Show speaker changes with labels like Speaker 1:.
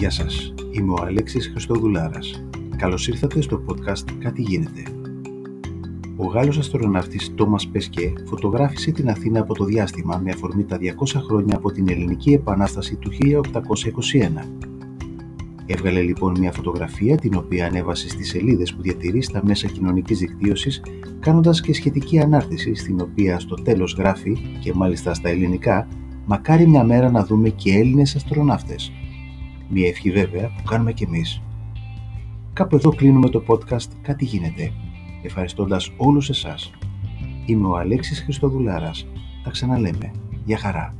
Speaker 1: Γεια σας, είμαι ο Αλέξης Χριστοδουλάρας. Καλώς ήρθατε στο podcast «Κάτι γίνεται». Ο Γάλλος αστροναύτης Τόμας Πεσκέ φωτογράφησε την Αθήνα από το διάστημα με αφορμή τα 200 χρόνια από την Ελληνική Επανάσταση του 1821. Έβγαλε λοιπόν μια φωτογραφία την οποία ανέβασε στις σελίδες που διατηρεί στα μέσα κοινωνικής δικτύωσης κάνοντας και σχετική ανάρτηση στην οποία στο τέλος γράφει και μάλιστα στα ελληνικά «Μακάρι μια μέρα να δούμε και Έλληνες αστροναύτες». Μια ευχή βέβαια που κάνουμε κι εμείς. Κάπου εδώ κλείνουμε το podcast «Κάτι γίνεται», ευχαριστώντας όλους εσάς. Είμαι ο Αλέξης Χριστοδουλάρας. Τα ξαναλέμε. Γεια χαρά.